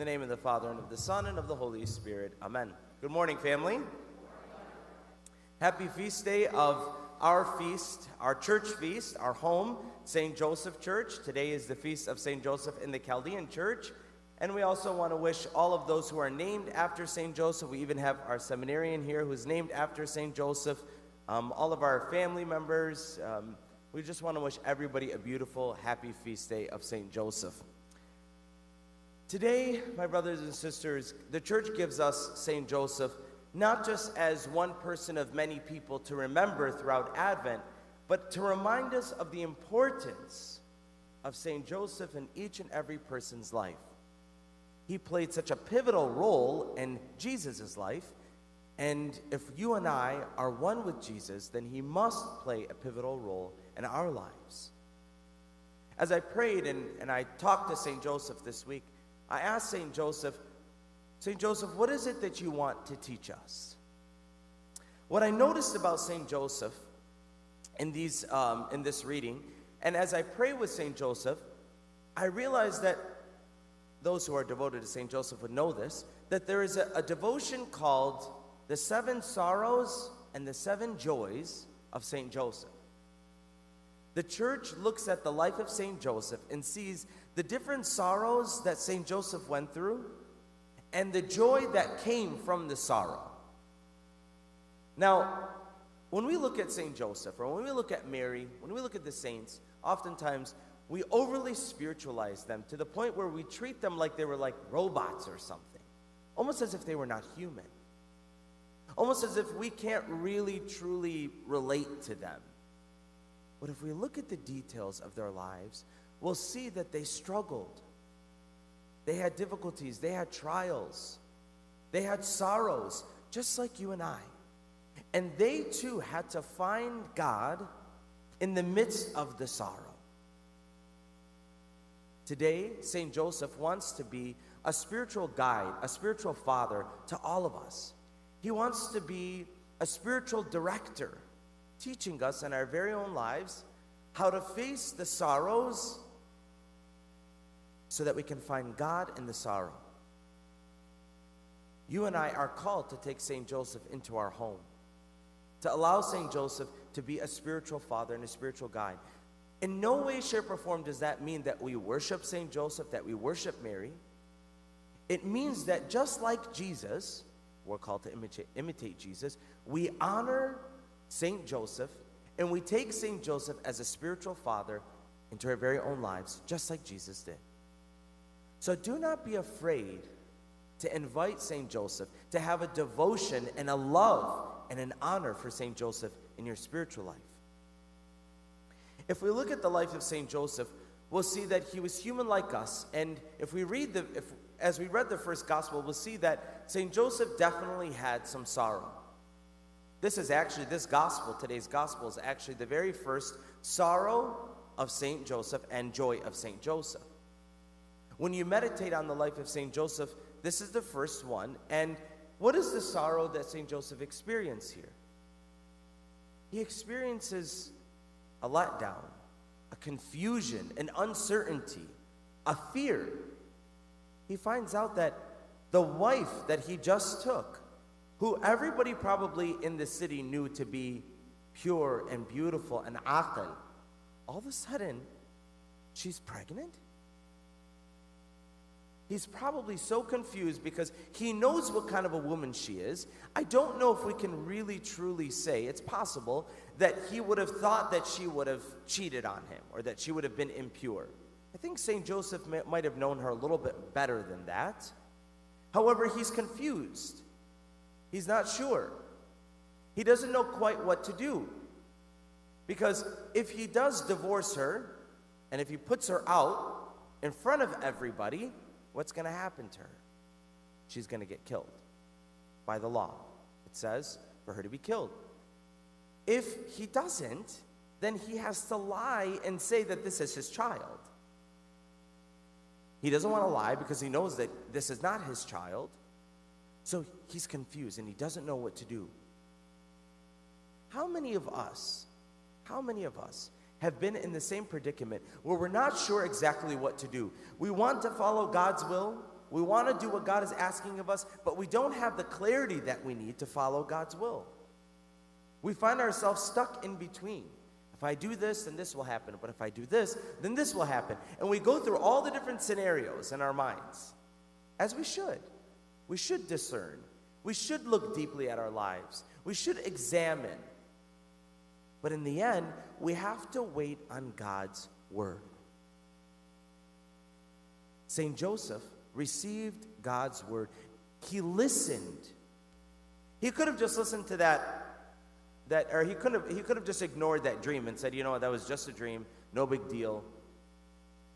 the name of the Father, and of the Son, and of the Holy Spirit. Amen. Good morning, family. Happy feast day of our feast, our church feast, our home, St. Joseph Church. Today is the feast of St. Joseph in the Chaldean Church. And we also want to wish all of those who are named after St. Joseph. We even have our seminarian here who's named after St. Joseph. Um, all of our family members. Um, we just want to wish everybody a beautiful, happy feast day of St. Joseph. Today, my brothers and sisters, the church gives us St. Joseph not just as one person of many people to remember throughout Advent, but to remind us of the importance of St. Joseph in each and every person's life. He played such a pivotal role in Jesus' life, and if you and I are one with Jesus, then he must play a pivotal role in our lives. As I prayed and, and I talked to St. Joseph this week, I asked St. Joseph, St. Joseph, what is it that you want to teach us? What I noticed about St. Joseph in, these, um, in this reading, and as I pray with St. Joseph, I realized that those who are devoted to St. Joseph would know this, that there is a, a devotion called the Seven Sorrows and the Seven Joys of St. Joseph. The church looks at the life of St. Joseph and sees the different sorrows that St. Joseph went through and the joy that came from the sorrow. Now, when we look at St. Joseph, or when we look at Mary, when we look at the saints, oftentimes we overly spiritualize them to the point where we treat them like they were like robots or something, almost as if they were not human, almost as if we can't really truly relate to them. But if we look at the details of their lives, we'll see that they struggled they had difficulties, they had trials, they had sorrows, just like you and I. And they too had to find God in the midst of the sorrow. Today, St. Joseph wants to be a spiritual guide, a spiritual father to all of us. He wants to be a spiritual director, teaching us in our very own lives how to face the sorrows so that we can find God in the sorrow. You and I are called to take St. Joseph into our home, to allow St. Joseph to be a spiritual father and a spiritual guide. In no way, shape, or form does that mean that we worship St. Joseph, that we worship Mary. It means that just like Jesus, we're called to imitate, imitate Jesus, we honor St. Joseph and we take St. Joseph as a spiritual father into our very own lives, just like Jesus did. So do not be afraid to invite St. Joseph, to have a devotion and a love and an honor for St. Joseph in your spiritual life. If we look at the life of St. Joseph, we'll see that he was human like us. And if we read the, if, as we read the first gospel, we'll see that St. Joseph definitely had some sorrow. This is actually, this gospel, today's gospel, is actually the very first sorrow of St. Joseph and joy of St. Joseph. When you meditate on the life of St. Joseph, this is the first one. And what is the sorrow that St. Joseph experienced here? He experiences a letdown, a confusion, an uncertainty, a fear. He finds out that the wife that he just took, who everybody probably in the city knew to be pure and beautiful and aqil, all of a sudden, she's pregnant? He's probably so confused because he knows what kind of a woman she is. I don't know if we can really truly say it's possible that he would have thought that she would have cheated on him or that she would have been impure. I think St. Joseph may, might have known her a little bit better than that. However, he's confused. He's not sure. He doesn't know quite what to do. Because if he does divorce her and if he puts her out in front of everybody, what's going to happen to her? She's going to get killed by the law. It says for her to be killed. If he doesn't, then he has to lie and say that this is his child. He doesn't want to lie because he knows that this is not his child. So he's confused and he doesn't know what to do. How many of us, how many of us have been in the same predicament where we're not sure exactly what to do. We want to follow God's will, We want to do what God is asking of us, but we don't have the clarity that we need to follow God's will. We find ourselves stuck in between. If I do this, then this will happen. But if I do this, then this will happen. And we go through all the different scenarios in our minds, as we should. We should discern. We should look deeply at our lives. We should examine. But in the end, we have to wait on God's word. St. Joseph received God's word. He listened. He could have just listened to that, that or he could have he could have just ignored that dream and said, you know what, that was just a dream, no big deal.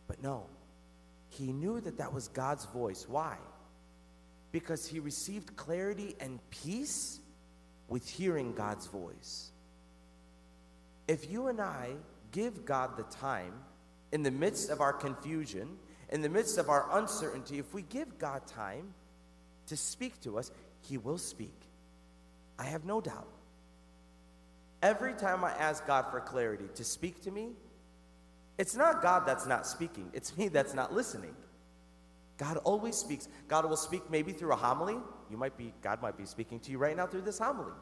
But no, he knew that that was God's voice. Why? Because he received clarity and peace with hearing God's voice. If you and I give God the time in the midst of our confusion, in the midst of our uncertainty, if we give God time to speak to us, He will speak. I have no doubt. Every time I ask God for clarity to speak to me, it's not God that's not speaking, it's me that's not listening. God always speaks. God will speak maybe through a homily. You might be God might be speaking to you right now through this homily.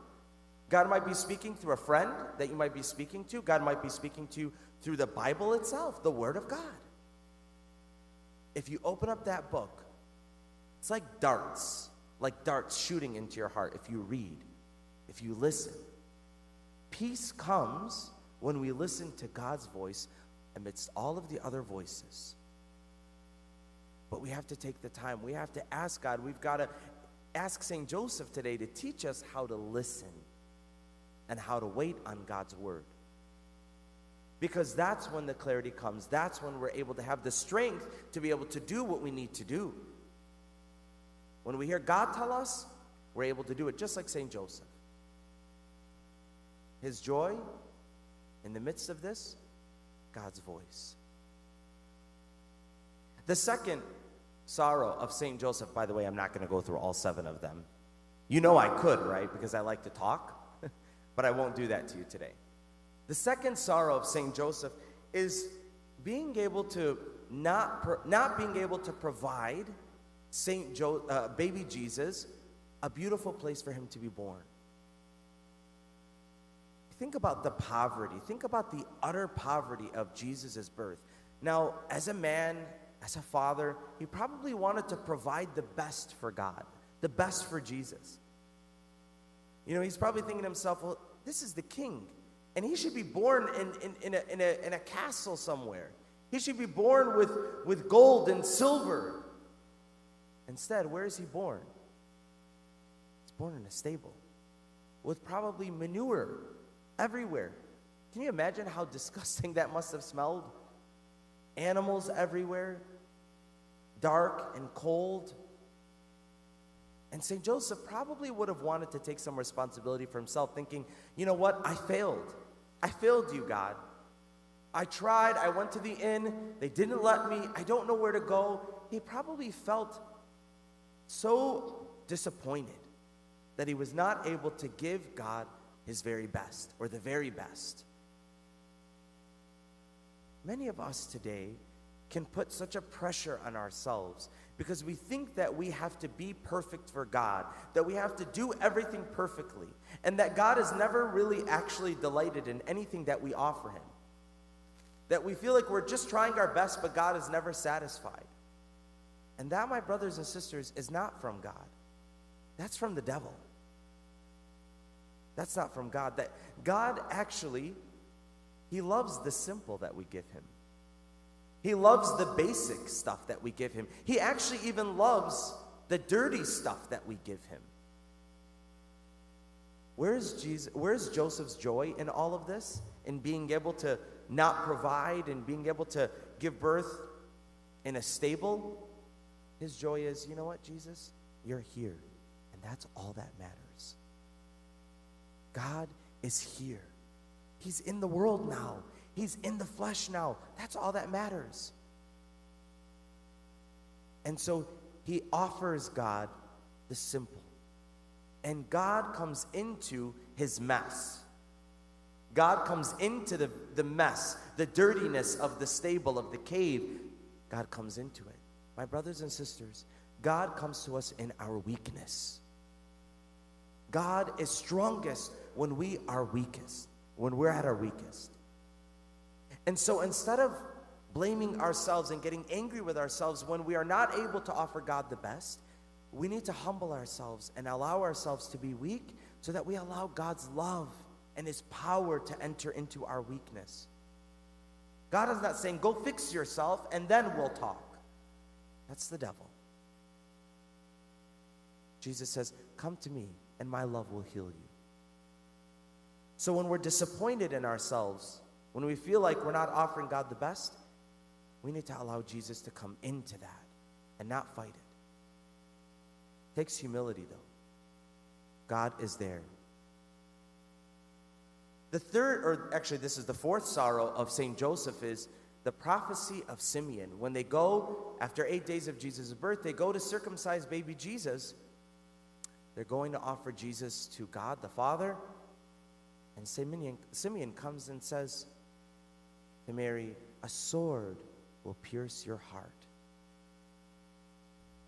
God might be speaking through a friend that you might be speaking to. God might be speaking to you through the Bible itself, the Word of God. If you open up that book, it's like darts, like darts shooting into your heart if you read, if you listen. Peace comes when we listen to God's voice amidst all of the other voices. But we have to take the time. We have to ask God. We've got to ask St. Joseph today to teach us how to listen and how to wait on God's word. Because that's when the clarity comes. That's when we're able to have the strength to be able to do what we need to do. When we hear God tell us, we're able to do it just like St. Joseph. His joy in the midst of this, God's voice. The second sorrow of St. Joseph, by the way, I'm not going to go through all seven of them. You know I could, right? Because I like to talk, but I won't do that to you today. The second sorrow of St. Joseph is being able to not, pro- not being able to provide St. Jo- uh, baby Jesus a beautiful place for him to be born. Think about the poverty. Think about the utter poverty of Jesus' birth. Now, as a man, as a father, he probably wanted to provide the best for God, the best for Jesus. You know, he's probably thinking to himself, well, this is the king. And he should be born in, in, in, a, in, a, in a castle somewhere. He should be born with, with gold and silver. Instead, where is he born? He's born in a stable with probably manure everywhere. Can you imagine how disgusting that must have smelled? Animals everywhere, dark and cold. And St. Joseph probably would have wanted to take some responsibility for himself, thinking, you know what, I failed. I failed you, God. I tried, I went to the inn, they didn't let me, I don't know where to go. He probably felt so disappointed that he was not able to give God his very best or the very best. Many of us today can put such a pressure on ourselves because we think that we have to be perfect for God, that we have to do everything perfectly, and that God is never really actually delighted in anything that we offer Him. That we feel like we're just trying our best, but God is never satisfied. And that, my brothers and sisters, is not from God. That's from the devil. That's not from God. That God actually, He loves the simple that we give Him. He loves the basic stuff that we give him. He actually even loves the dirty stuff that we give him. Where's Jesus where's Joseph's joy in all of this? In being able to not provide and being able to give birth in a stable? His joy is, you know what, Jesus? You're here. And that's all that matters. God is here. He's in the world now. He's in the flesh now. That's all that matters. And so he offers God the simple. And God comes into his mess. God comes into the, the mess, the dirtiness of the stable, of the cave. God comes into it. My brothers and sisters, God comes to us in our weakness. God is strongest when we are weakest, when we're at our weakest. And so instead of blaming ourselves and getting angry with ourselves when we are not able to offer God the best, we need to humble ourselves and allow ourselves to be weak so that we allow God's love and His power to enter into our weakness. God is not saying, go fix yourself and then we'll talk. That's the devil. Jesus says, Come to me and my love will heal you. So when we're disappointed in ourselves, when we feel like we're not offering God the best, we need to allow Jesus to come into that and not fight it. it takes humility, though. God is there. The third, or actually, this is the fourth sorrow of St. Joseph, is the prophecy of Simeon. When they go, after eight days of Jesus' birth, they go to circumcise baby Jesus. They're going to offer Jesus to God the Father. And Simeon, Simeon comes and says to Mary, A sword will pierce your heart.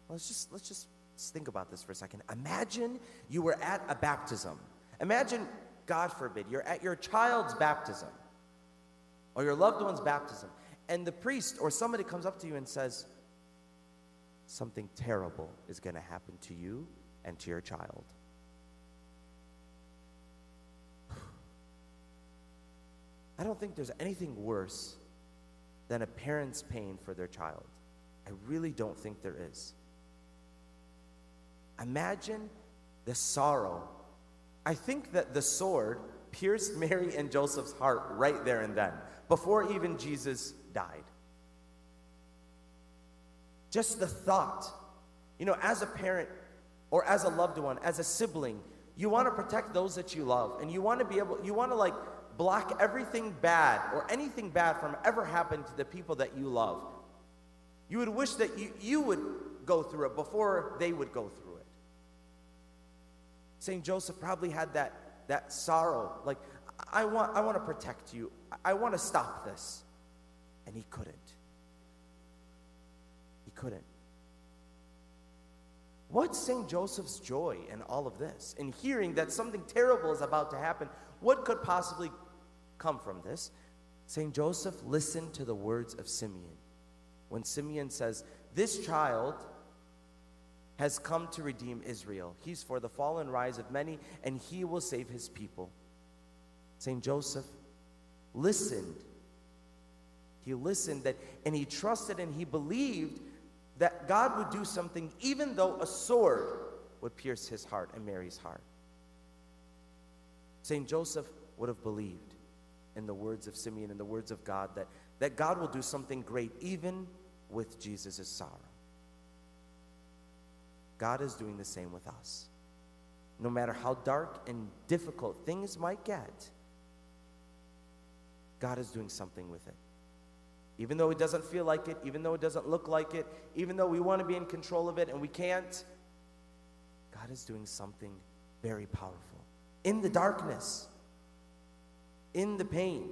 Let's just, let's just think about this for a second. Imagine you were at a baptism. Imagine, God forbid, you're at your child's baptism or your loved one's baptism, and the priest or somebody comes up to you and says, Something terrible is going to happen to you and to your child. I don't think there's anything worse than a parent's pain for their child. I really don't think there is. Imagine the sorrow. I think that the sword pierced Mary and Joseph's heart right there and then, before even Jesus died. Just the thought, you know, as a parent or as a loved one, as a sibling, you want to protect those that you love, and you want to be able, you want to like block everything bad or anything bad from ever happening to the people that you love. You would wish that you, you would go through it before they would go through it. St. Joseph probably had that, that sorrow, like, I want, I want to protect you. I want to stop this. And he couldn't. He couldn't. What's St. Joseph's joy in all of this? In hearing that something terrible is about to happen, what could possibly come from this? St. Joseph listened to the words of Simeon. When Simeon says, This child has come to redeem Israel. He's for the fall and rise of many, and he will save his people. St. Joseph listened. He listened that, and he trusted and he believed that God would do something, even though a sword would pierce his heart and Mary's heart. St. Joseph would have believed in the words of Simeon and the words of God that, that God will do something great even with Jesus' sorrow. God is doing the same with us. No matter how dark and difficult things might get, God is doing something with it. Even though it doesn't feel like it, even though it doesn't look like it, even though we want to be in control of it and we can't, God is doing something very powerful. In the darkness, in the pain.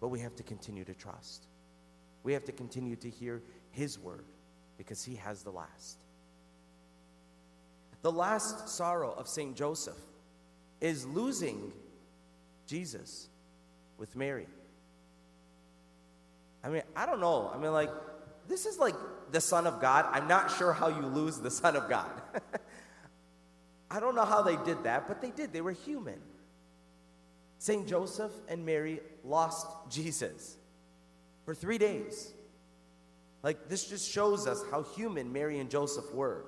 But we have to continue to trust. We have to continue to hear His word because He has the last. The last sorrow of St. Joseph is losing Jesus with Mary. I mean, I don't know. I mean, like, this is like the Son of God. I'm not sure how you lose the Son of God. I don't know how they did that, but they did. They were human. St. Joseph and Mary lost Jesus for three days. Like, this just shows us how human Mary and Joseph were.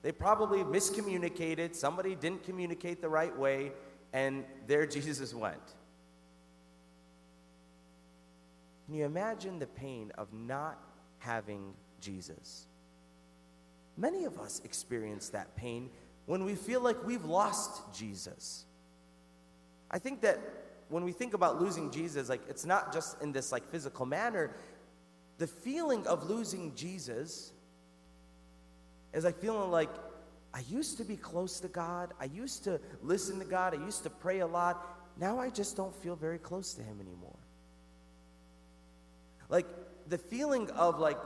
They probably miscommunicated, somebody didn't communicate the right way, and there Jesus went. Can you imagine the pain of not having Jesus? Many of us experience that pain when we feel like we've lost Jesus. I think that when we think about losing Jesus, like it's not just in this like physical manner. The feeling of losing Jesus is like feeling like I used to be close to God. I used to listen to God. I used to pray a lot. Now I just don't feel very close to Him anymore. Like the feeling of like,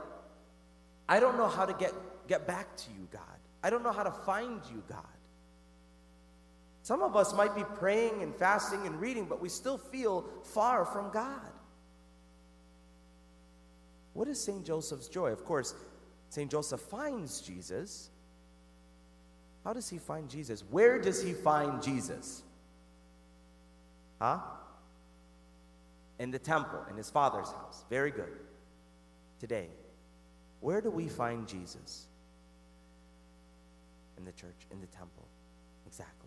I don't know how to get get back to you, God. I don't know how to find you, God. Some of us might be praying and fasting and reading, but we still feel far from God. What is St. Joseph's joy? Of course, St. Joseph finds Jesus. How does he find Jesus? Where does he find Jesus? Huh? In the temple, in his father's house. Very good. Today, where do we find Jesus? In the church, in the temple. Exactly.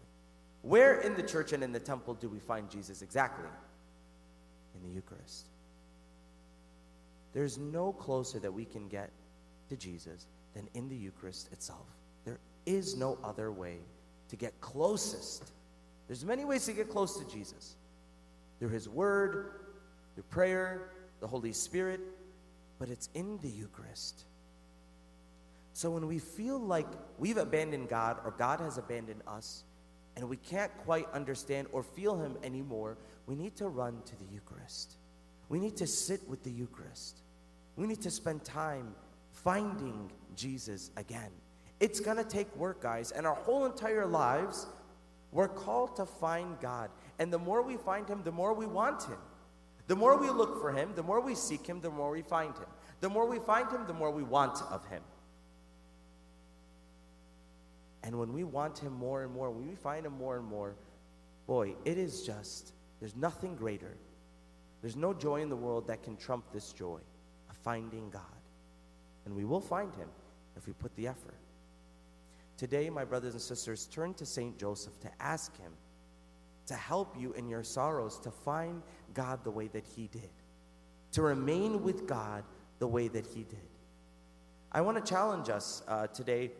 Where in the church and in the temple do we find Jesus exactly? In the Eucharist. There's no closer that we can get to Jesus than in the Eucharist itself. There is no other way to get closest. There's many ways to get close to Jesus. Through his word, through prayer, the Holy Spirit, but it's in the Eucharist. So when we feel like we've abandoned God or God has abandoned us, and we can't quite understand or feel Him anymore, we need to run to the Eucharist. We need to sit with the Eucharist. We need to spend time finding Jesus again. It's to take work, guys, and our whole entire lives, we're called to find God. And the more we find Him, the more we want Him. The more we look for Him, the more we seek Him, the more we find Him. The more we find Him, the more we want of Him. And when we want Him more and more, when we find Him more and more, boy, it is just, there's nothing greater. There's no joy in the world that can trump this joy of finding God. And we will find Him if we put the effort. Today, my brothers and sisters, turn to St. Joseph to ask Him to help you in your sorrows to find God the way that He did, to remain with God the way that He did. I want to challenge us uh, today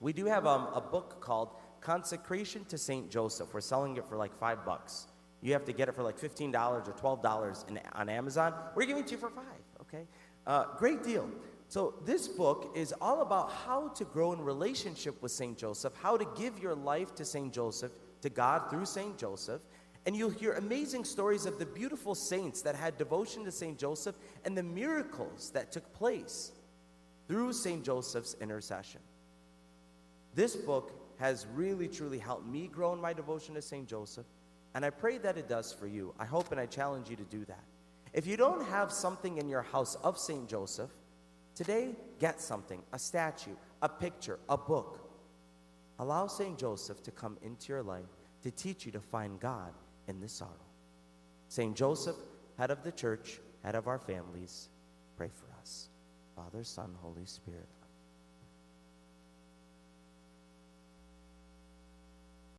we do have um, a book called Consecration to St. Joseph. We're selling it for like five bucks. You have to get it for like $15 or $12 in, on Amazon. We're giving it to you for five, okay? Uh, great deal. So, this book is all about how to grow in relationship with St. Joseph, how to give your life to St. Joseph, to God through St. Joseph. And you'll hear amazing stories of the beautiful saints that had devotion to St. Joseph and the miracles that took place through St. Joseph's intercession. This book has really, truly helped me grow in my devotion to St. Joseph, and I pray that it does for you. I hope and I challenge you to do that. If you don't have something in your house of St. Joseph, today get something a statue, a picture, a book. Allow St. Joseph to come into your life to teach you to find God in the sorrow. St. Joseph, head of the church, head of our families, pray for us. Father, Son, Holy Spirit.